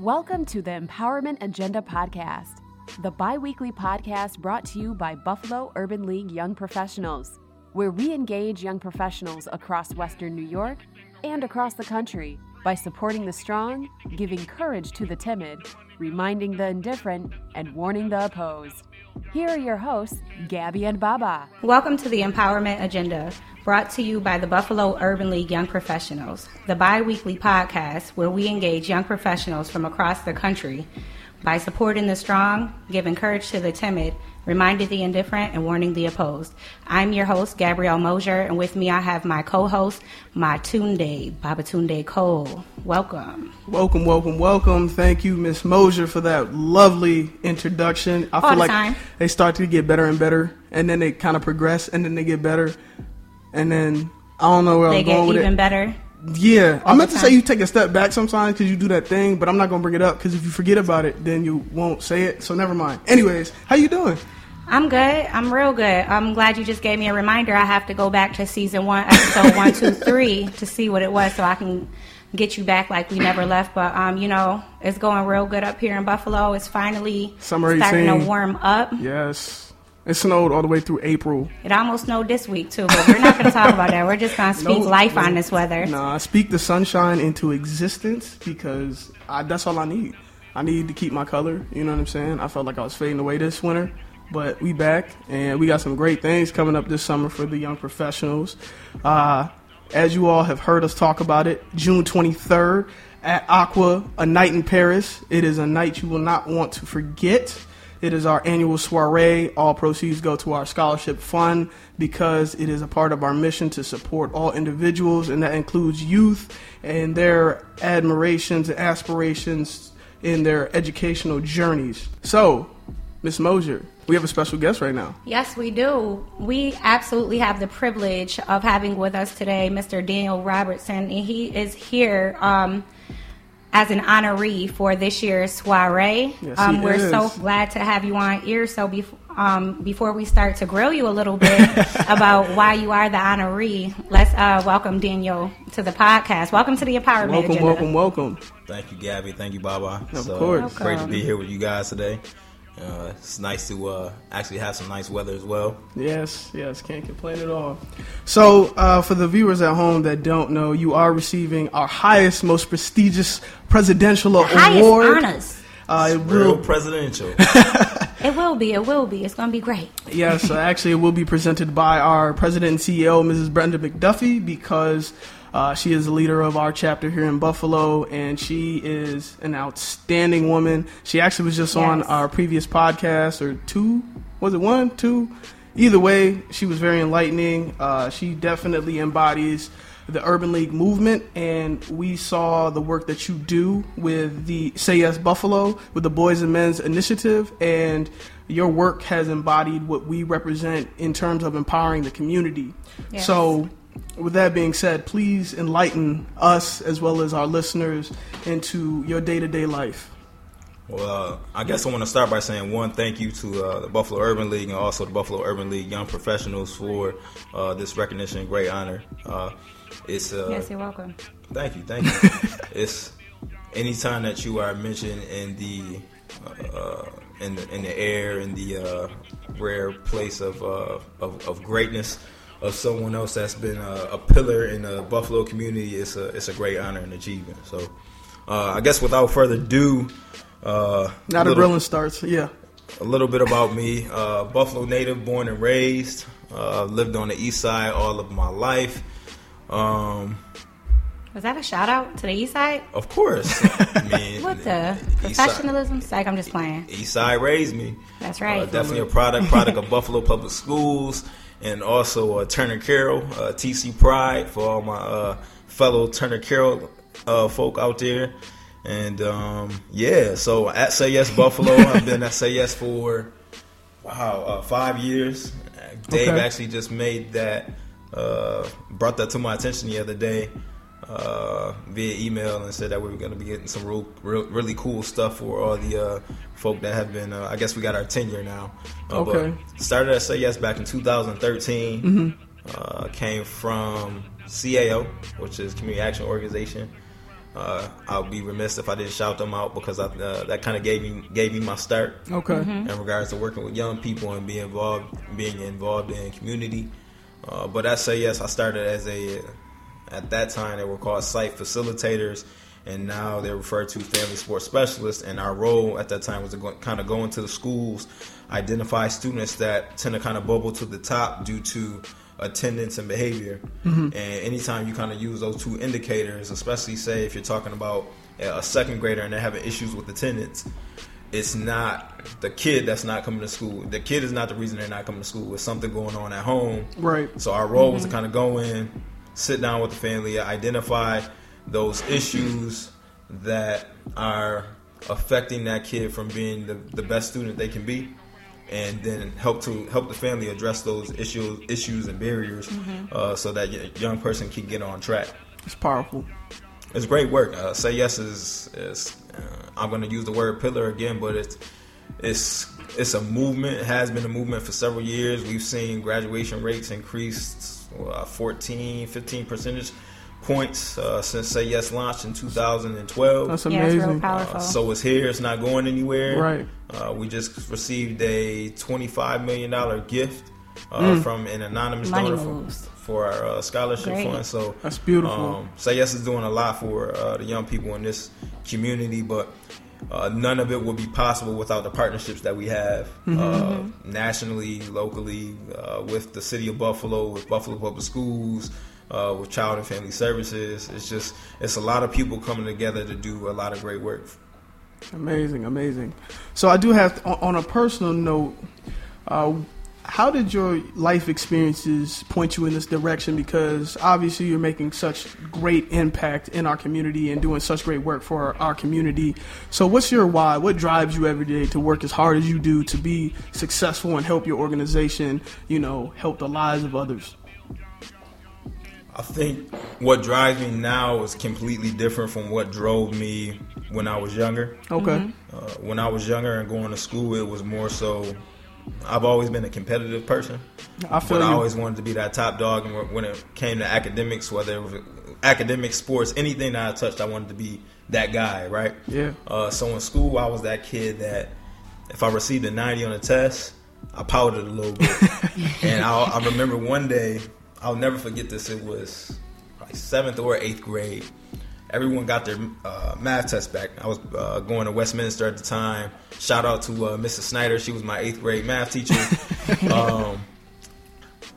Welcome to the Empowerment Agenda Podcast, the bi weekly podcast brought to you by Buffalo Urban League Young Professionals, where we engage young professionals across Western New York and across the country by supporting the strong, giving courage to the timid, reminding the indifferent, and warning the opposed. Here are your hosts, Gabby and Baba. Welcome to the Empowerment Agenda, brought to you by the Buffalo Urban League Young Professionals, the bi weekly podcast where we engage young professionals from across the country by supporting the strong, giving courage to the timid, reminding the indifferent, and warning the opposed. I'm your host, Gabrielle Mosier, and with me I have my co host, Matunde, Babatunde Cole. Welcome. Welcome, welcome, welcome. Thank you, Miss Mosier, for that lovely introduction. I All feel the like time. they start to get better and better, and then they kind of progress, and then they get better, and then I don't know where They I'm get going with even better. Yeah, I meant to say you take a step back sometimes because you do that thing, but I'm not gonna bring it up because if you forget about it, then you won't say it. So never mind. Anyways, how you doing? I'm good. I'm real good. I'm glad you just gave me a reminder. I have to go back to season one, episode one, two, three, to see what it was, so I can get you back like we never left. But um, you know, it's going real good up here in Buffalo. It's finally Summer starting 18. to warm up. Yes, it snowed all the way through April. It almost snowed this week too, but we're not going to talk about that. We're just going to speak No, life no. on this weather. Nah, I speak the sunshine into existence because I, that's all I need. I need to keep my color. You know what I'm saying? I felt like I was fading away this winter, but we back and we got some great things coming up this summer for the young professionals. Uh, as you all have heard us talk about it, June 23rd at Aqua, a night in Paris. It is a night you will not want to forget. It is our annual soiree. All proceeds go to our scholarship fund because it is a part of our mission to support all individuals, and that includes youth and their admirations and aspirations in their educational journeys. So, Miss Mosier, we have a special guest right now. Yes, we do. We absolutely have the privilege of having with us today Mr. Daniel Robertson, and he is here um, as an honoree for this year's soiree. Yes, um, he we're so glad to have you on here. So bef- um, before we start to grill you a little bit about why you are the honoree, let's uh, welcome Daniel to the podcast. Welcome to the Empowerment Welcome, Agenda. welcome, welcome. Thank you, Gabby. Thank you, Baba. Of so, course. Great to be here with you guys today. Uh, it's nice to uh, actually have some nice weather as well. Yes, yes, can't complain at all. So, uh, for the viewers at home that don't know, you are receiving our highest, most prestigious presidential Highest award. honors. Uh, it Real will, presidential. It will be. It will be. It's going to be great. yes, uh, actually, it will be presented by our president and CEO, Mrs. Brenda McDuffie, because uh, she is the leader of our chapter here in Buffalo, and she is an outstanding woman. She actually was just on our previous podcast, or two, was it one, two? Either way, she was very enlightening. Uh, she definitely embodies the Urban League movement, and we saw the work that you do with the Say Yes Buffalo, with the Boys and Men's Initiative, and your work has embodied what we represent in terms of empowering the community. Yes. So, with that being said, please enlighten us as well as our listeners into your day to day life. well, uh, I guess I want to start by saying one, thank you to uh, the Buffalo Urban League and also the Buffalo Urban League Young Professionals for uh, this recognition and great honor. Uh, it's uh, Yes, you're welcome. Thank you, thank you. it's anytime that you are mentioned in the uh, in the in the air in the uh, rare place of, uh, of of greatness of someone else that's been a, a pillar in the Buffalo community. It's a it's a great honor and achievement. So, uh, I guess without further ado, uh, Now the little- grilling starts. Yeah. a little bit about me. Uh, Buffalo native, born and raised. Uh, lived on the east side all of my life. Um, Was that a shout out to the East Side? of course. I mean, What the East Side- professionalism? Psych, I'm just playing. East Side raised me. That's right. Uh, definitely a product product of Buffalo Public Schools and also uh, Turner Carroll, uh, TC Pride for all my uh, fellow Turner Carroll uh, folk out there. And um, yeah, so at Say Yes Buffalo, I've been at Say Yes for wow uh, five years. Dave Okay. actually just made that, uh, brought that to my attention the other day uh, via email and said that we were going to be getting some real, real, really cool stuff for all the uh, folk that have been. Uh, I guess we got our tenure now. Uh, but Okay. started at Say Yes back in 2013. Uh, came from CAO, which is Community Action Organization. Uh, I'll be remiss if I didn't shout them out because I, uh, that kind of gave me gave me my start. Okay. In regards to working with young people and being involved, being involved in community. Uh, but I say yes. I started as a at that time they were called site facilitators, and now they're referred to family support specialists. And our role at that time was to go, kind of go into the schools, identify students that tend to kind of bubble to the top due to attendance and behavior. Mm-hmm. And anytime you kind of use those two indicators, especially say if you're talking about a second grader and they're having issues with attendance, it's not the kid that's not coming to school. The kid is not the reason they're not coming to school. It's something going on at home. Right. So our role was to mm-hmm. kind of go in, sit down with the family, identify those issues that are affecting that kid from being the, the best student they can be, and then help to help the family address those issues issues and barriers, uh, so that y- young person can get on track. It's powerful. It's great work. Uh, Say yes is is uh, I'm going to use the word pillar again, but it's it's it's a movement. It has been a movement for several years. We've seen graduation rates increased uh, 14, 15 percentage points uh, since Say Yes launched in 2012. That's Yeah, it's real amazing. powerful. Uh, so it's here. It's not going anywhere. Right. Uh, we just received a $25 million gift uh, Mm. from an anonymous Money donor for, moves. for our uh, scholarship Great. fund. So That's beautiful. Um, Say Yes is doing a lot for uh, the young people in this community, but uh, none of it would be possible without the partnerships that we have Mm-hmm. uh, nationally, locally, uh, with the city of Buffalo, with Buffalo Public Schools, uh, with Child and Family Services. It's just it's a lot of people coming together to do a lot of great work. Amazing, amazing. So I do have, on, on a personal note, uh, how did your life experiences point you in this direction? Because obviously you're making such great impact in our community and doing such great work for our, community. So what's your why? What drives you every day to work as hard as you do to be successful and help your organization, you know, help the lives of others? I think what drives me now is completely different from what drove me when I was younger. Okay. Uh, when I was younger and going to school, it was more so. I've always been a competitive person, I feel but I always wanted to be that top dog. And when it came to academics, whether it was academic, sports, anything that I touched, I wanted to be that guy, right? Yeah. Uh, so in school, I was that kid that if I received a 90 on a test, I pouted a little bit. and I'll, I remember one day, I'll never forget this. It was like seventh or eighth grade. Everyone got their uh, math test back. I was uh, going to Westminster at the time. Shout out to uh, Mrs. Snyder. She was my eighth grade math teacher. um,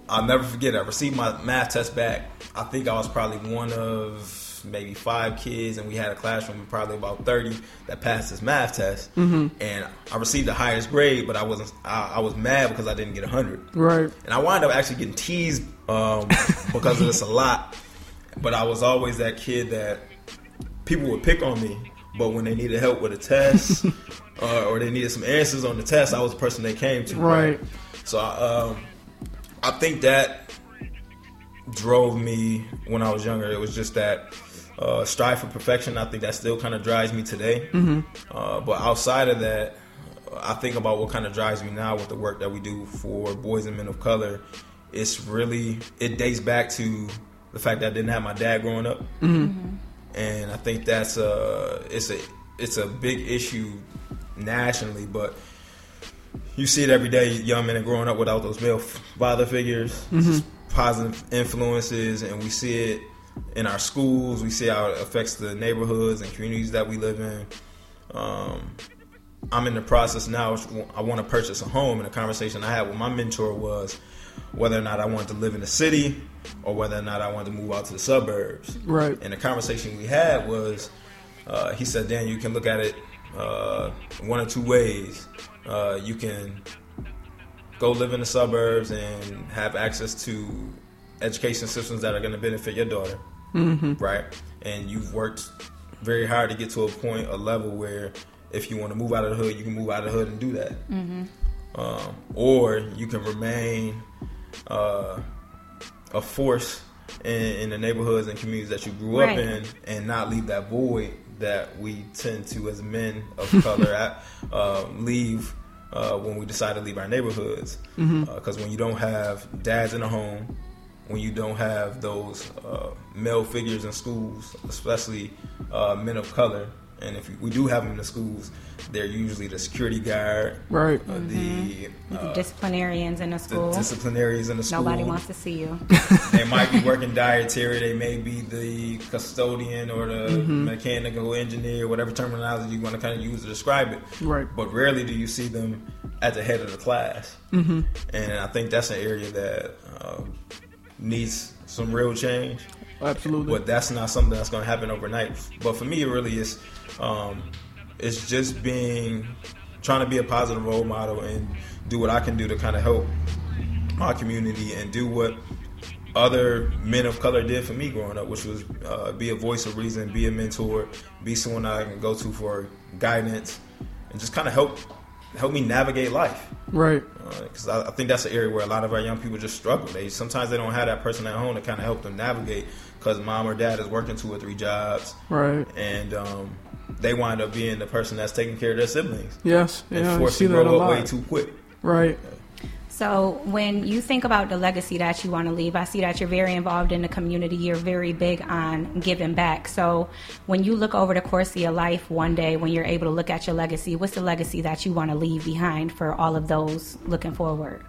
I'll never forget. I received my math test back. I think I was probably one of maybe five kids, and we had a classroom of probably about thirty that passed this math test. Mm-hmm. And I received the highest grade, but I wasn't. I, I was mad because I didn't get hundred. Right. And I wound up actually getting teased um, because of this a lot. But I was always that kid that people would pick on me. But when they needed help with a test uh, or they needed some answers on the test, I was the person they came to. Right. So um, I think that drove me when I was younger. It was just that uh, strive for perfection. I think that still kind of drives me today. Uh, but outside of that, I think about what kind of drives me now with the work that we do for boys and men of color. It's really it dates back to the fact that I didn't have my dad growing up, and I think that's a it's a it's a big issue nationally, but you see it every day. Young men are growing up without those male father figures, just positive influences, and we see it in our schools. We see how it affects the neighborhoods and communities that we live in. Um, I'm in the process now. I want to purchase a home, and the conversation I had with my mentor was whether or not I wanted to live in the city or whether or not I wanted to move out to the suburbs. Right. And the conversation we had was, uh, he said, Dan, you can look at it uh, one or two ways. Uh, you can go live in the suburbs and have access to education systems that are going to benefit your daughter, right? And you've worked very hard to get to a point, a level where if you want to move out of the hood, you can move out of the hood and do that. Um, or you can remain uh, a force in, in the neighborhoods and communities that you grew Right. up in and not leave that void that we tend to, as men of color, at, uh, leave uh, when we decide to leave our neighborhoods. Because when you don't have dads in the home, when you don't have those uh, male figures in schools, especially uh, men of color. And if we do have them in the schools, they're usually the security guard, Right. uh, the, The uh, disciplinarians in the the school. disciplinaries in the school. Nobody wants to see you. they might be working dietary. They may be the custodian or the Mm-hmm. mechanical engineer, whatever terminology you want to kind of use to describe it. Right. But rarely do you see them at the head of the class. Mm-hmm. And I think that's an area that uh, needs some real change. Absolutely. But that's not something that's going to happen overnight. But for me, it really is. Um, it's just being trying to be a positive role model and do what I can do to kind of help my community and do what other men of color did for me growing up, which was uh, be a voice of reason, be a mentor, be someone I can go to for guidance, and just kind of help help me navigate life right. because I, I think that's an area where a lot of our young people just struggle. They sometimes they don't have that person at home to kind of help them navigate because mom or dad is working two or three jobs, Right. and um, they wind up being the person that's taking care of their siblings Yes. and Yeah. I forced see to that a grow up way lot. too quick. Right. So, when you think about the legacy that you want to leave, I see that you're very involved in the community. You're very big on giving back. So, when you look over the course of your life one day, when you're able to look at your legacy, what's the legacy that you want to leave behind for all of those looking forward?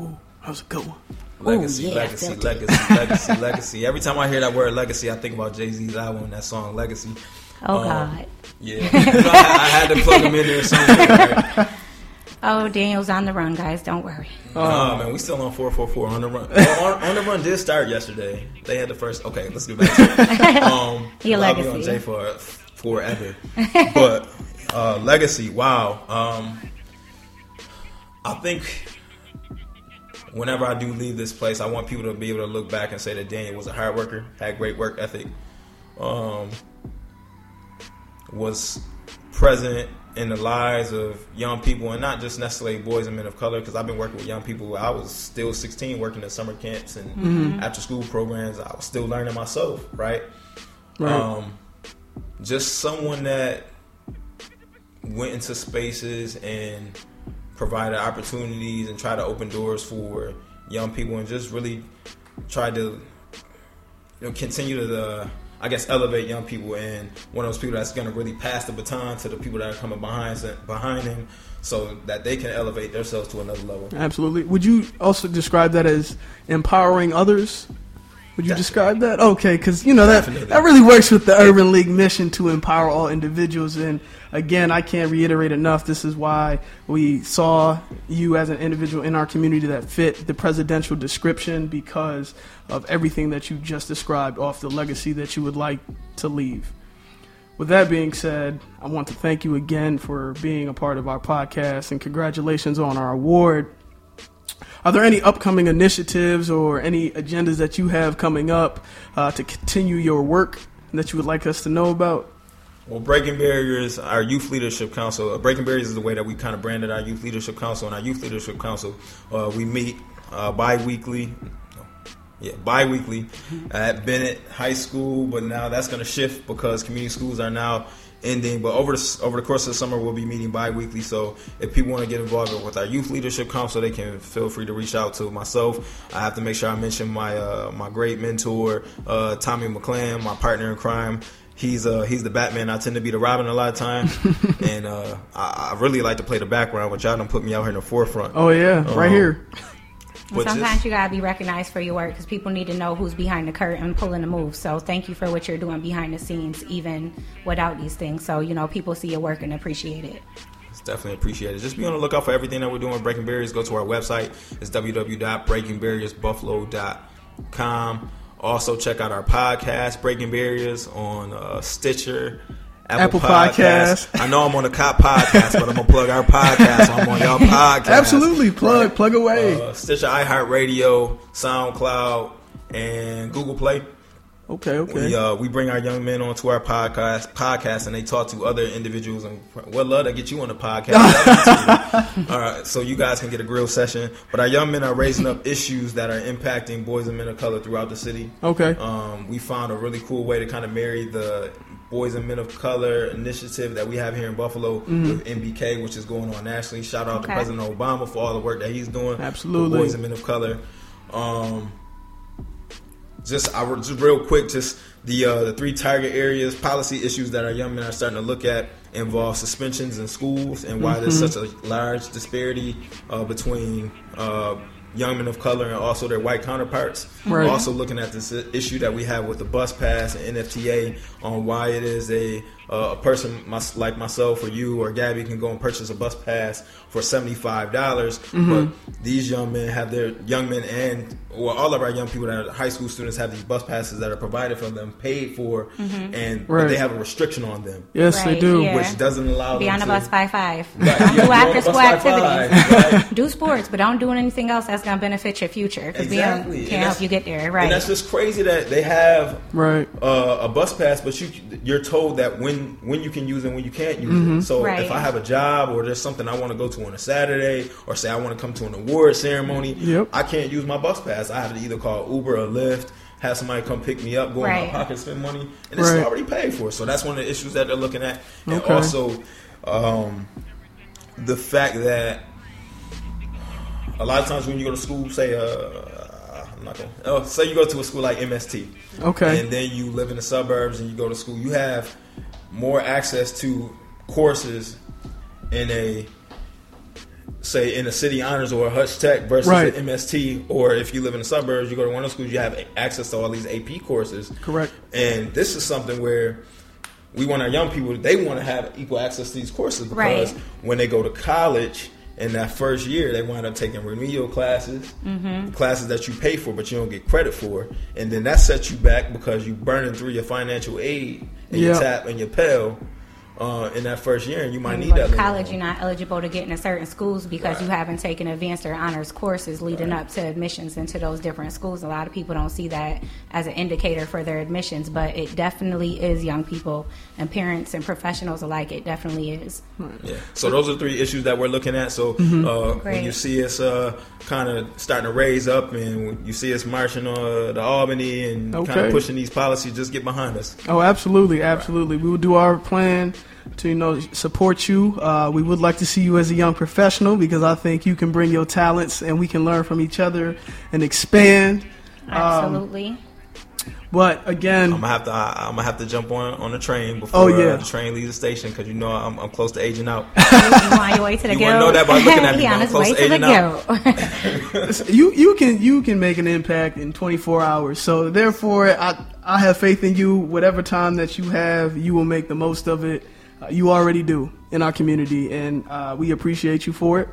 Ooh, that was a good one. Legacy, yeah, legacy, felt it. legacy, legacy, legacy. Every time I hear that word legacy, I think about Jay Z's album, that song Legacy. Oh, Um, God. Yeah, I, I had to plug him in there somewhere. Right? Oh, Daniel's on the run, guys. Don't worry. Oh man, we still on four four four on the run. On, on the run did start yesterday. They had the first. Okay, let's get back to it. Um, Your well, I'll be on legacy. J for forever. but uh, legacy, wow. Um, I think whenever I do leave this place, I want people to be able to look back and say that Daniel was a hard worker, had great work ethic, um, was present in the lives of young people and not just necessarily boys and men of color because I've been working with young people. I was still 16 working at summer camps and after school programs. I was still learning myself, right? Right. Um, just someone that went into spaces and provided opportunities and tried to open doors for young people and just really tried to you know, continue to the I guess elevate young people and one of those people that's going to really pass the baton to the people that are coming behind behind him so that they can elevate themselves to another level. Absolutely. Would you also describe that as empowering others? Would you Definitely. describe that? Okay, because you know that Definitely. that really works with the Urban League mission to empower all individuals. And again, I can't reiterate enough. This is why we saw you as an individual in our community that fit the presidential description because of everything that you just described off the legacy that you would like to leave. With that being said, I want to thank you again for being a part of our podcast and congratulations on our award. Are there any upcoming initiatives or any agendas that you have coming up uh, to continue your work that you would like us to know about? Well, Breaking Barriers, our Youth Leadership Council. Uh, Breaking Barriers is the way that we kind of branded our Youth Leadership Council. And our Youth Leadership Council, uh, we meet uh, bi-weekly. Yeah, bi-weekly at Bennett High School, but now that's going to shift because community schools are now ending. But over the over the course of the summer, we'll be meeting bi-weekly. So if people want to get involved with our Youth Leadership Council, so they can feel free to reach out to myself. I have to make sure I mention my uh, my great mentor, uh, Tommy McClan, my partner in crime. He's uh he's the Batman. I tend to be the Robin a lot of time, and uh, I, I really like to play the background, which y'all don't put me out here in the forefront. Oh yeah, right Um, here. Sometimes you gotta be recognized for your work because people need to know who's behind the curtain pulling the move. So thank you for what you're doing behind the scenes, even without these things. So you know people see your work and appreciate it. It's definitely appreciated. Just be on the lookout for everything that we're doing with Breaking Barriers. Go to our website. It's www.breakingbarriersbuffalo.com. Also, check out our podcast, Breaking Barriers, on uh, Stitcher, Apple, Apple Podcasts. I know I'm on the Cop Podcast, but I'm going to plug our podcast. So I'm on y'all podcast. Absolutely, plug plug away. Uh, Stitcher, iHeartRadio, SoundCloud, and Google Play. okay, okay. We uh, we bring our young men onto our podcast podcast and they talk to other individuals and we'd love to get you on the podcast. All right, so you guys can get a grill session. But our young men are raising up issues that are impacting boys and men of color throughout the city. Okay. Um, we found a really cool way to kind of marry the Boys and Men of Color initiative that we have here in Buffalo with MBK, which is going on nationally. Shout out to President Obama for all the work that he's doing. Absolutely. Boys and Men of Color. Um, just I just real quick, just the uh, the three target areas, policy issues that our young men are starting to look at involve suspensions in schools and why there's such a large disparity uh, between. Uh, Young men of color and also their white counterparts. Right. Also, looking at this issue that we have with the bus pass and NFTA on why it is a uh, a person must, like myself or you or Gabby can go and purchase a bus pass for seventy five dollars, but these young men have their young men and well, all of our young people that are high school students have these bus passes that are provided for them, paid for, and but they have a restriction on them, Yes, they do. yeah. which doesn't allow Be them on the to, bus by five. Right, Don't yeah, do after school activities. five, right? Do sports, but don't do anything else that's going to benefit your future because Exactly. we can't that's- help you get there. Right, And that's just crazy that they have Right. uh, a bus pass, but you you're told that when when you can use it, and when you can't use it. So Right. if I have a job or there's something I want to go to on a Saturday, or say I want to come to an award ceremony, Yep. I can't use my bus pass. I have to either call Uber or Lyft. Have somebody come pick me up, go in Right. my pocket, spend money, and it's Right. already paid for. So that's one of the issues that they're looking at, and Okay. also um, the fact that a lot of times when you go to school, say, uh, I'm not gonna, oh, say you go to a school like MST, Okay. and then you live in the suburbs and you go to school, you have more access to courses in a say in a city honors or a Hutch Tech versus Right. an MST, or if you live in the suburbs, you go to one of those schools, you have access to all these AP courses. Correct. And this is something where we want our young people, they want to have equal access to these courses because Right. when they go to college in that first year, they wind up taking remedial classes, Mm-hmm. classes that you pay for but you don't get credit for, and then that sets you back because you're burning through your financial aid and your tap and your Pell uh, in that first year, and you might When need you that. college, you're not eligible to get into certain schools because you haven't taken advanced or honors courses leading up to admissions into those different schools. A lot of people don't see that as an indicator for their admissions, but it definitely is young people and parents and professionals alike. It definitely is. Yeah. So those are three issues that we're looking at. So Mm-hmm. uh, when you see us uh, kind of starting to raise up, and you see us marching uh, to Albany and kind of pushing these policies, just get behind us. Oh, absolutely, absolutely. We will do our plan to you know support you. Uh, we would like to see you as a young professional because I think you can bring your talents and we can learn from each other and expand. Um, Absolutely. but again, I'm gonna have to. I, I'm gonna have to jump on on the train before Oh, yeah. uh, the train leaves the station because you know I'm, I'm close to aging out. you on your way to the You guild? know that by looking at me, he but on I'm his close way to to the aging guild. you you can you can make an impact in 24 hours. So therefore, I I have faith in you. Whatever time that you have, you will make the most of it. Uh, you already do in our community, and uh, we appreciate you for it.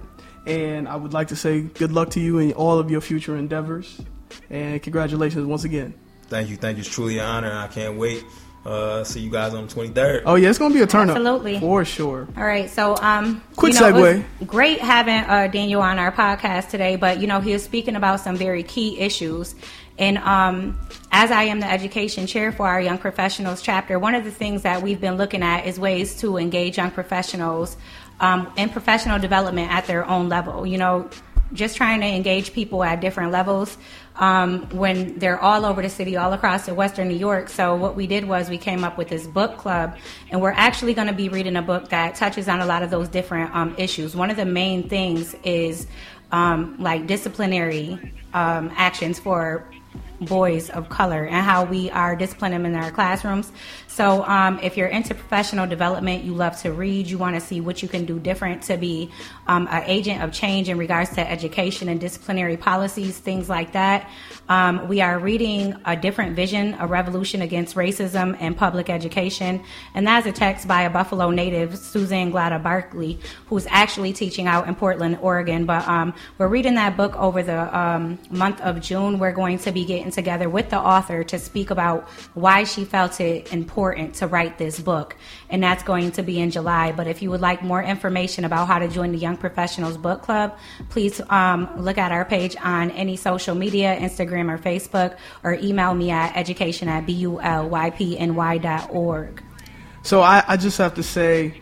And I would like to say good luck to you in all of your future endeavors, and congratulations once again. Thank you, thank you. It's truly an honor. I can't wait. Uh, see you guys on the 23rd. Oh yeah, it's gonna be a turn up Absolutely. for sure. All right, so um, Quick you know, it was segue. Great having uh, Daniel on our podcast today, but you know he was speaking about some very key issues. And um, as I am the education chair for our young professionals chapter, one of the things that we've been looking at is ways to engage young professionals um, in professional development at their own level. You know, just trying to engage people at different levels um, when they're all over the city, all across the Western New York. So what we did was we came up with this book club, and we're actually going to be reading a book that touches on a lot of those different um, issues. One of the main things is um, like disciplinary um, actions for boys of color and how we are disciplining them in our classrooms. So, um, if you're into professional development, you love to read, you want to see what you can do different to be um, an agent of change in regards to education and disciplinary policies, things like that. Um, we are reading A Different Vision, A Revolution Against Racism and Public Education. And that's a text by a Buffalo native, Suzanne Glada Barkley, who's actually teaching out in Portland, Oregon. But um, we're reading that book over the um, month of June. We're going to be getting together with the author to speak about why she felt it important to write this book. And that's going to be in July. But if you would like more information about how to join the Young Professionals Book Club, please um, look at our page on any social media, Instagram or Facebook, or email me at education at bulypny.org. So I, I just have to say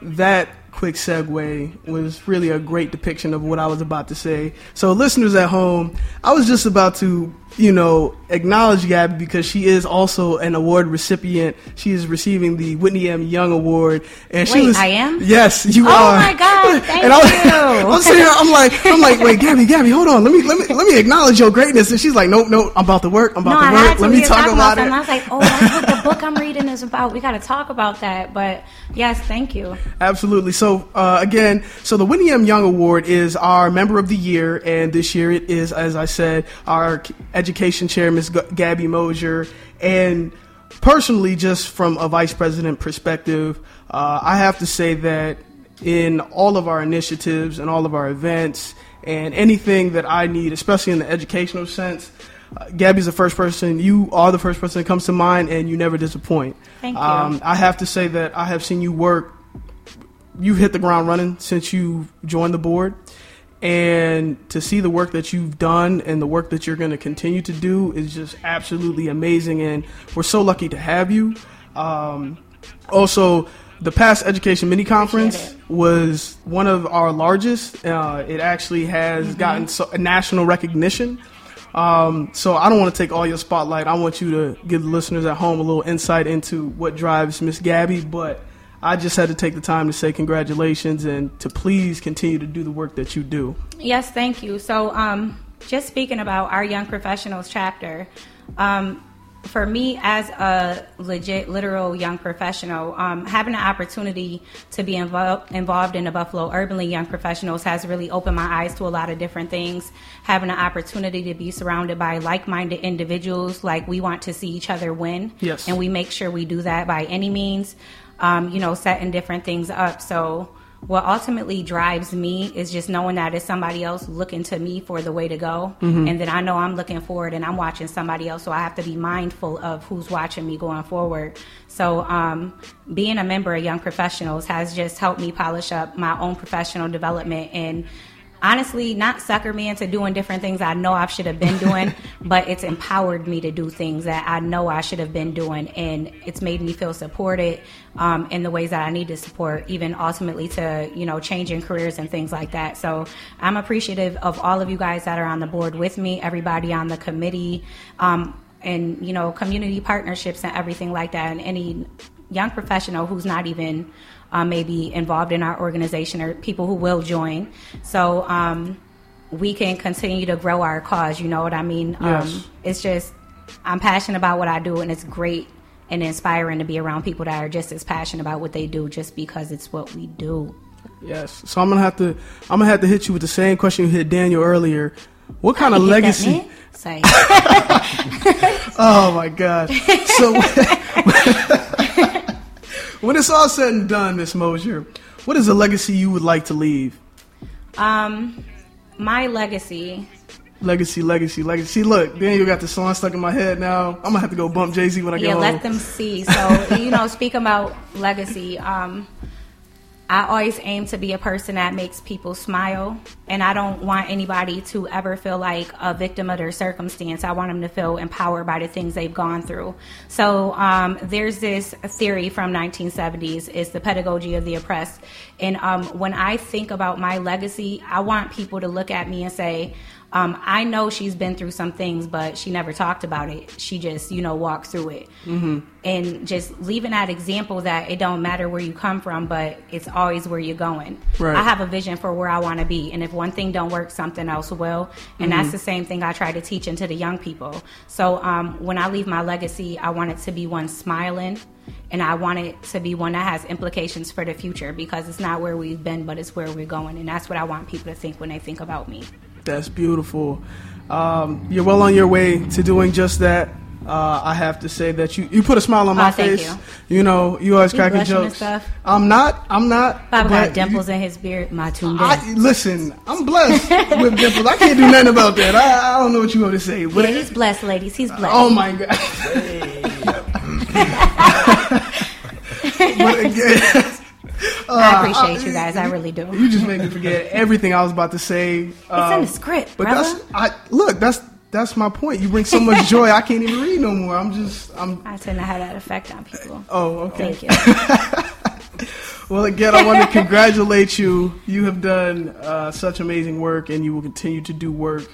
that quick segue was really a great depiction of what I was about to say. So listeners at home, I was just about to you know, acknowledge Gabby because she is also an award recipient. She is receiving the Whitney M. Young Award, and she Wait, was. I am? Yes, you Oh are. my God, thank and I was, you. I'm sitting here, I'm like, I'm like, wait, Gabby, Gabby, hold on, let me, let me, let me acknowledge your greatness. And she's like, nope, nope, I'm about to work. I'm about No, to I work. Let me talk about it. And I was like, oh, that's what the book I'm reading is about. We got to talk about that. But yes, thank you. Absolutely. So uh, again, so the Whitney M. Young Award is our Member of the Year, and this year it is, as I said, our Education Chair, Ms. G- Gabby Mosier, and personally, just from a Vice President perspective, uh, I have to say that in all of our initiatives and all of our events and anything that I need, especially in the educational sense. Uh, Gabby's the first person. You are the first person that comes to mind, and you never disappoint. Thank you. Um, I have to say that I have seen you work you've hit the ground running since you joined the board and to see the work that you've done and the work that you're going to continue to do is just absolutely amazing and we're so lucky to have you um, also the past education mini conference was one of our largest uh, it actually has gotten so, national recognition um, so I don't want to take all your spotlight. I want you to give the listeners at home a little insight into what drives Miss Gabby. But I just had to take the time to say congratulations and to please continue to do the work that you do. Yes, thank you. So, um, just speaking about our Young Professionals chapter, um, for me as a legit, literal young professional, um, having the opportunity to be involved involved in the Buffalo Urban League Young Professionals has really opened my eyes to a lot of different things. Having the opportunity to be surrounded by like-minded individuals, like we want to see each other win, Yes. and we make sure we do that by any means. Um, you know, setting different things up. So what ultimately drives me is just knowing that it's somebody else looking to me for the way to go. And then i know i'm looking forward and i'm watching somebody else. So i have to be mindful of who's watching me going forward. So um, being a member of young professionals has just helped me polish up my own professional development and honestly not sucker me into doing different things I know I should have been doing, but it's empowered me to do things that I know I should have been doing, and it's made me feel supported um, in the ways that I need to support, even ultimately to you know changing careers and things like that. So I'm appreciative of all of you guys that are on the board with me, everybody on the committee. Um, and you know community partnerships and everything like that and any young professional who's not even uh, maybe involved in our organization or people who will join. So um, we can continue to grow our cause. You know what I mean? Yes. Um, it's just I'm passionate about what I do, and it's great and inspiring to be around people that are just as passionate about what they do, just because it's what we do. Yes. So I'm gonna have to I'm gonna have to hit you with the same question you hit Daniel earlier. What kind of You get that, legacy? Say, Oh my God. So when it's all said and done, Miss Mosier, what is a legacy you would like to leave? um, my legacy Legacy, legacy, legacy. See, look, Daniel got the song stuck in my head now. I'm gonna have to go bump Jay Z when I get home. yeah, let them see. So you know, speak about legacy. Um, I always aim to be a person that makes people smile, and I don't want anybody to ever feel like a victim of their circumstance. I want them to feel empowered by the things they've gone through. So um, there's this theory from 1970s, it's the pedagogy of the oppressed, and um, when I think about my legacy, I want people to look at me and say. Um, I know she's been through some things, but she never talked about it. She just, you know, walked through it. Mm-hmm. And just leaving that example that it don't matter where you come from, but it's always where you're going. Right. I have a vision for where I want to be, and if one thing don't work, something else will. And that's the same thing I try to teach into the young people. So um, when I leave my legacy, I want it to be one smiling. And I want it to be one that has implications for the future because it's not where we've been, but it's where we're going. And that's what I want people to think when they think about me. That's beautiful. Um, you're well on your way to doing just that. Uh, I have to say that you, you put a smile on my Oh, thank face. you. know, you always You cracking blushing and jokes. stuff? I'm not. I'm not. Bob but got dimples in his beard. My tuned in. I, listen, I'm blessed with dimples. I can't do nothing about that. I, I don't know what you want to say. But Yeah, he's blessed, ladies. He's blessed. oh my god. but again, I appreciate you guys. I really do. you just made me forget everything I was about to say. It's Um, in the script, But brother. that's I look. That's that's my point. You bring so much joy. I can't even read no more. I'm just. I'm. I tend to have that effect on people. Oh, okay. Thank you. Well, again, I want to congratulate you. You have done uh, such amazing work, and you will continue to do work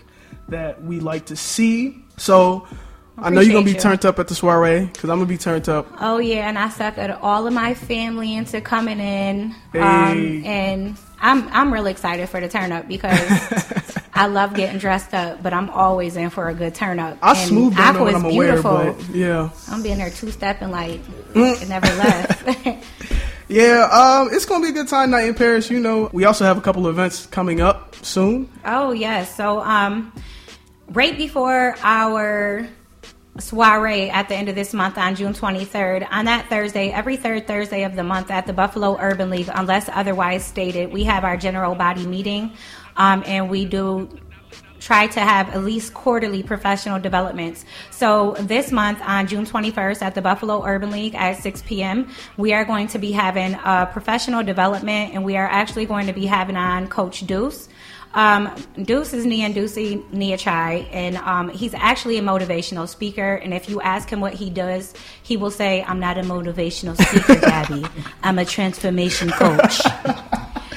that we like to see. So I know you're gonna be you. turned up at the soiree because I'm gonna be turned up. Oh yeah, and I suckered all of my family into coming in, Hey. um, and I'm I'm really excited for the turn up because I love getting dressed up, but I'm always in for a good turn up. I and smooth down Aqua I'm aware, but yeah, I'm being there two stepping like Mm. it never left. yeah. Um, it's gonna be a good time night in Paris. You know, we also have a couple of events coming up soon. Oh yes. So um right before our soiree at the end of this month on June 23rd, on that Thursday, every third Thursday of the month at the Buffalo Urban League, unless otherwise stated, we have our general body meeting. Um, and we do try to have at least quarterly professional developments. So this month on June 21st at the Buffalo Urban League at 6 p.m., we are going to be having a professional development and we are actually going to be having on Coach Deuce. Um, Deuce is Nia Ducey Nia Chai, and um, he's actually a motivational speaker. And if you ask him what he does, he will say, I'm not a motivational speaker, Gabby. I'm a transformation coach.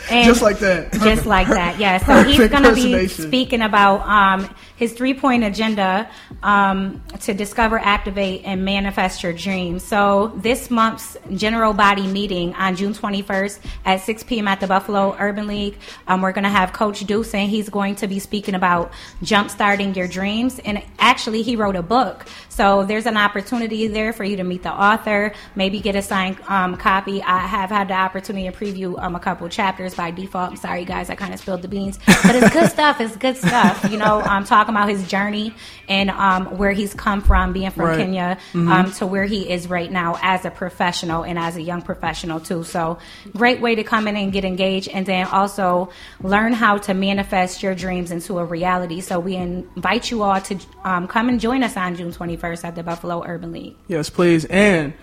And Just like that. Just like that, yeah. So he's going to be speaking about um, his three point agenda um, to discover, activate, and manifest your dreams. So this month's general body meeting on June 21st at 6 p.m. at the Buffalo Urban League, um, we're going to have Coach Deuce, and he's going to be speaking about jumpstarting your dreams. And actually, he wrote a book. So there's an opportunity there for you to meet the author, maybe get a signed um, copy. I have had the opportunity to preview um, a couple chapters by default. I'm sorry, guys, I kind of spilled the beans, but it's good stuff. It's good stuff. You know, um, talking about his journey and um, where he's come from, being from Right. Kenya, um, to where he is right now as a professional and as a young professional too. So great way to come in and get engaged, and then also learn how to manifest your dreams into a reality. So we invite you all to um, come and join us on June 21st at the Buffalo Urban League. Yes, please. And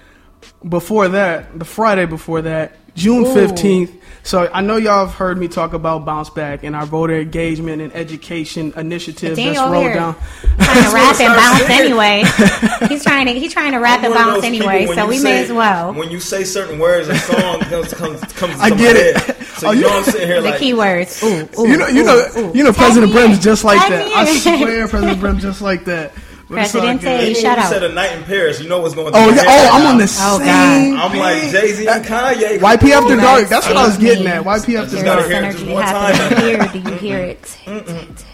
before that, the Friday before that, June 15th. So I know y'all have heard me talk about Bounce Back and our voter engagement and education initiative that's Daniel rolled here down. trying to rap and bounce started anyway. He's trying to he's trying to rap I'm and bounce anyway, so we say- may as well. When you say certain words, a song comes comes comes. I to get it. head. So Oh, you you- know I'm sitting here The like keywords. Ooh, ooh, you know, you ooh, know, ooh. you know, President me. Brim's just like that. I swear, President Brim's just like that. But Presidente, good. Even Shout when you out. said a night in Paris, you know what's going. through Oh yeah. Oh, I'm on the Oh, same. I'm like. Jay Z and Kanye. YP Come After Dark. man. That's what I was getting at. YP After Dark. hear it just Synergy one happening time. here. Do you hear it?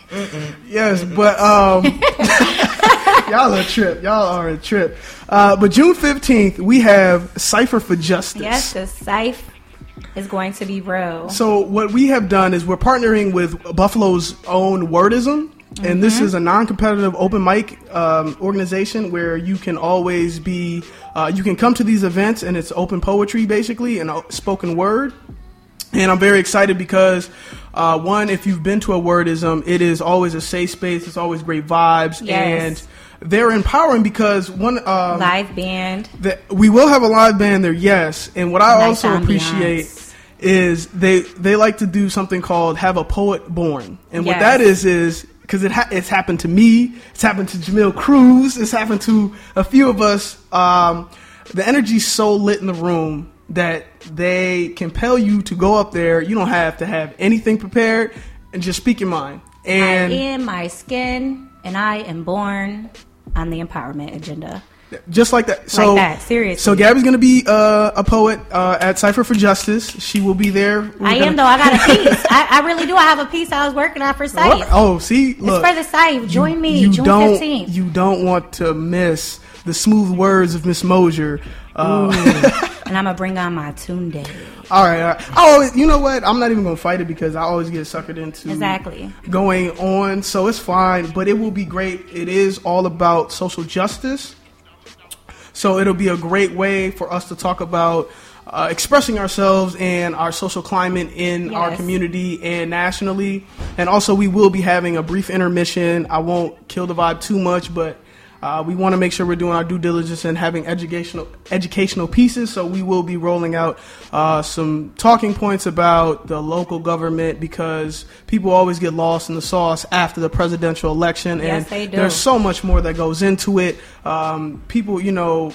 Yes, but um, y'all are a trip. Y'all are a trip. Uh, but June fifteenth, we have Cipher for Justice. Yes, the Scythe is going to be real. So what we have done is we're partnering with Buffalo's own Wordism, and this is a non-competitive open mic um, organization where you can always be, uh, you can come to these events, and it's open poetry basically and spoken word. And I'm very excited because, uh, one, if you've been to a wordism, it is always a safe space. It's always great vibes, Yes. and they're empowering because one, um, Live band. the, we will have a live band there, yes. And what I Nice also ambiance. appreciate is they they like to do something called have a poet born, and what that is is because it ha- it's happened to me, it's happened to Jamil Cruz, it's happened to a few of us. Um, the energy's so lit in the room that they compel you to go up there. You don't have to have anything prepared, and just speak your mind. And I am my skin, and I am born on the empowerment agenda. Just like that. So that, seriously. So Gabby's gonna be uh, a poet uh, at Cipher for Justice. She will be there. We're I gonna- am though. I got a piece. I, I really do. I have a piece I was working on for? Scythe. Oh, see, look. it's for the Scythe. Join me, you June don't, fifteenth. You don't want to miss the smooth words of Miss Mosier. Uh, and I'm gonna bring on my Tunde. all right, all right. Oh, you know what? I'm not even gonna fight it because I always get suckered into Exactly. going on, so it's fine. But it will be great. It is all about social justice. So it'll be a great way for us to talk about uh, expressing ourselves and our social climate in our community and nationally. And also, we will be having a brief intermission. I won't kill the vibe too much, but uh, we want to make sure we're doing our due diligence and having educational educational pieces. So we will be rolling out uh, some talking points about the local government because people always get lost in the sauce after the presidential election, Yes, and they do. there's so much more that goes into it. Um, people, you know,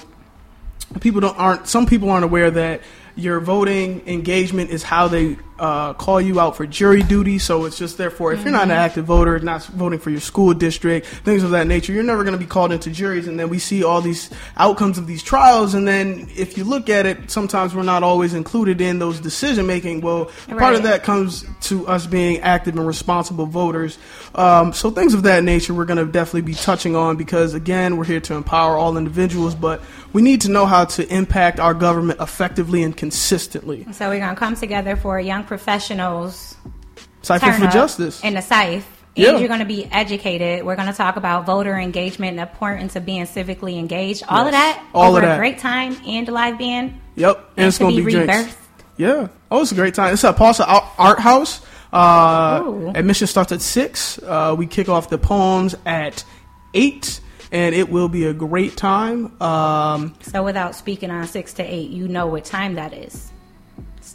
people don't aren't some people aren't aware that your voting engagement is how they uh, call you out for jury duty. So it's just therefore, if you're not an active voter, not voting for your school district, things of that nature, you're never going to be called into juries. And then we see all these outcomes of these trials. And then if you look at it, sometimes we're not always included in those decision making. Well, part of that comes to us being active and responsible voters. Um, so things of that nature, we're going to definitely be touching on because again, we're here to empower all individuals, but we need to know how to impact our government effectively and consistently. So we're gonna come together for a young professionals Cipher for justice. in the SIFE. Yeah. And you're going to be educated. We're going to talk about voter engagement and the importance of being civically engaged. All of that All of that. a great time and live band. Yep, and, And it's going to be drinks. rebirthed. Yeah. Oh, it's a great time. It's at Pausa Art- Art House. Uh, Ooh. admission starts at six. Uh, we kick off the poems at eight, and it will be a great time. Um, So without speaking on six to eight, you know what time that is.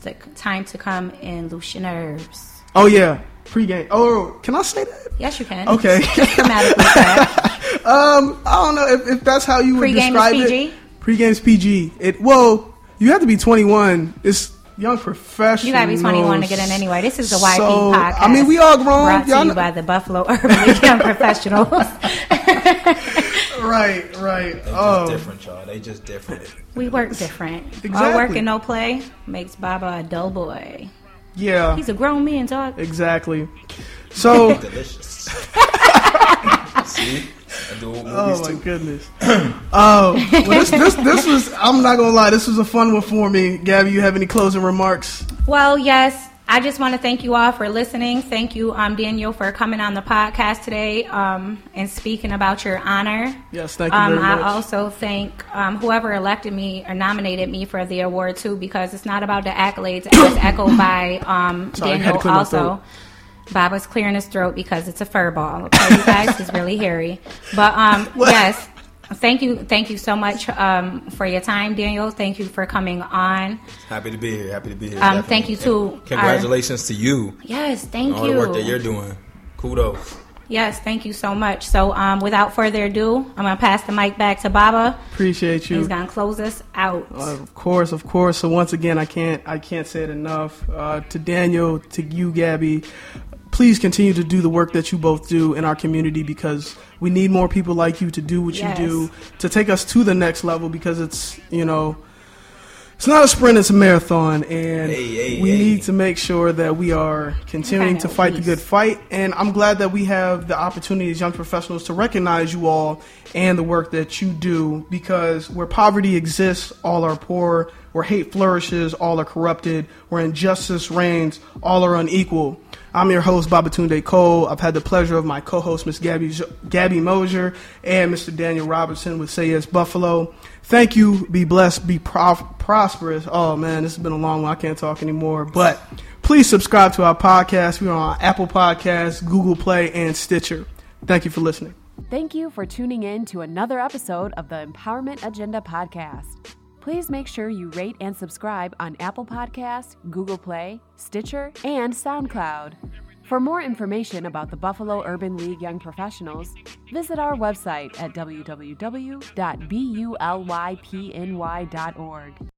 It's the time to come and loose your nerves. oh yeah, pregame. Oh, can I say that? Yes, you can. Okay. Just grammatically correct. Um, I don't know if, if that's how you would Pre-game is describe PG? it. Pre-game's PG. It well, you have to be 21. It's young professionals. You gotta be 21 to get in anyway. This is the YP So, podcast. I mean, we all grown. Brought to you by the Buffalo Urban Young Professionals. Right, right. They just Oh, different, y'all. They just different. we work different. All Exactly. work and no play makes Baba a dull boy. yeah, He's a grown man, dog. exactly. So, Delicious. See? I do oh, movies oh my too. goodness. Oh, well, this, this, this was. I'm not gonna lie. This was a fun one for me. Gabby, you have any closing remarks? Well, yes. I just want to thank you all for listening. Thank you, um, Daniel, for coming on the podcast today um, and speaking about your honor. Yes, thank you Um, very much. I also thank um, whoever elected me or nominated me for the award too, because it's not about the accolades, as echoed by um, Sorry, I had to Daniel. Also, throat. Baba's clearing his throat because it's a fur ball. Okay, you guys, he's really hairy. But um, yes, thank you, thank you so much um, for your time, Daniel. Thank you for coming on. Happy to be here. Happy to be here. Um, thank you too. And Congratulations to you. Yes, thank All you. All the work that you're doing. Kudos. Yes, thank you so much. So, um, without further ado, I'm gonna pass the mic back to Baba. Appreciate you. He's gonna close us out. Uh, of course, of course. So once again, I can't I can't say it enough. Uh, to Daniel, to you, Gabby, please continue to do the work that you both do in our community because we need more people like you to do what Yes. you do to take us to the next level because it's you know. It's not a sprint; it's a marathon, and Hey, hey, we hey. need to make sure that we are continuing to fight the good fight. And I'm glad that we have the opportunity as young professionals to recognize you all and the work that you do because where poverty exists, all are poor. Where hate flourishes, all are corrupted. Where injustice reigns, all are unequal. I'm your host, Babatunde Cole. I've had the pleasure of my co-host, Miss Gabby, Gabby Mosier, and Mr. Daniel Robertson with Say Yes Buffalo. Thank you. Be blessed. Be prof- prosperous. Oh man, this has been a long one. I can't talk anymore. But please subscribe to our podcast. We're on Apple Podcasts, Google Play, and Stitcher. Thank you for listening. Thank you for tuning in to another episode of the Empowerment Agenda podcast. Please make sure you rate and subscribe on Apple Podcasts, Google Play, Stitcher, and SoundCloud. For more information about the Buffalo Urban League Young Professionals, visit our website at www.bulypny.org.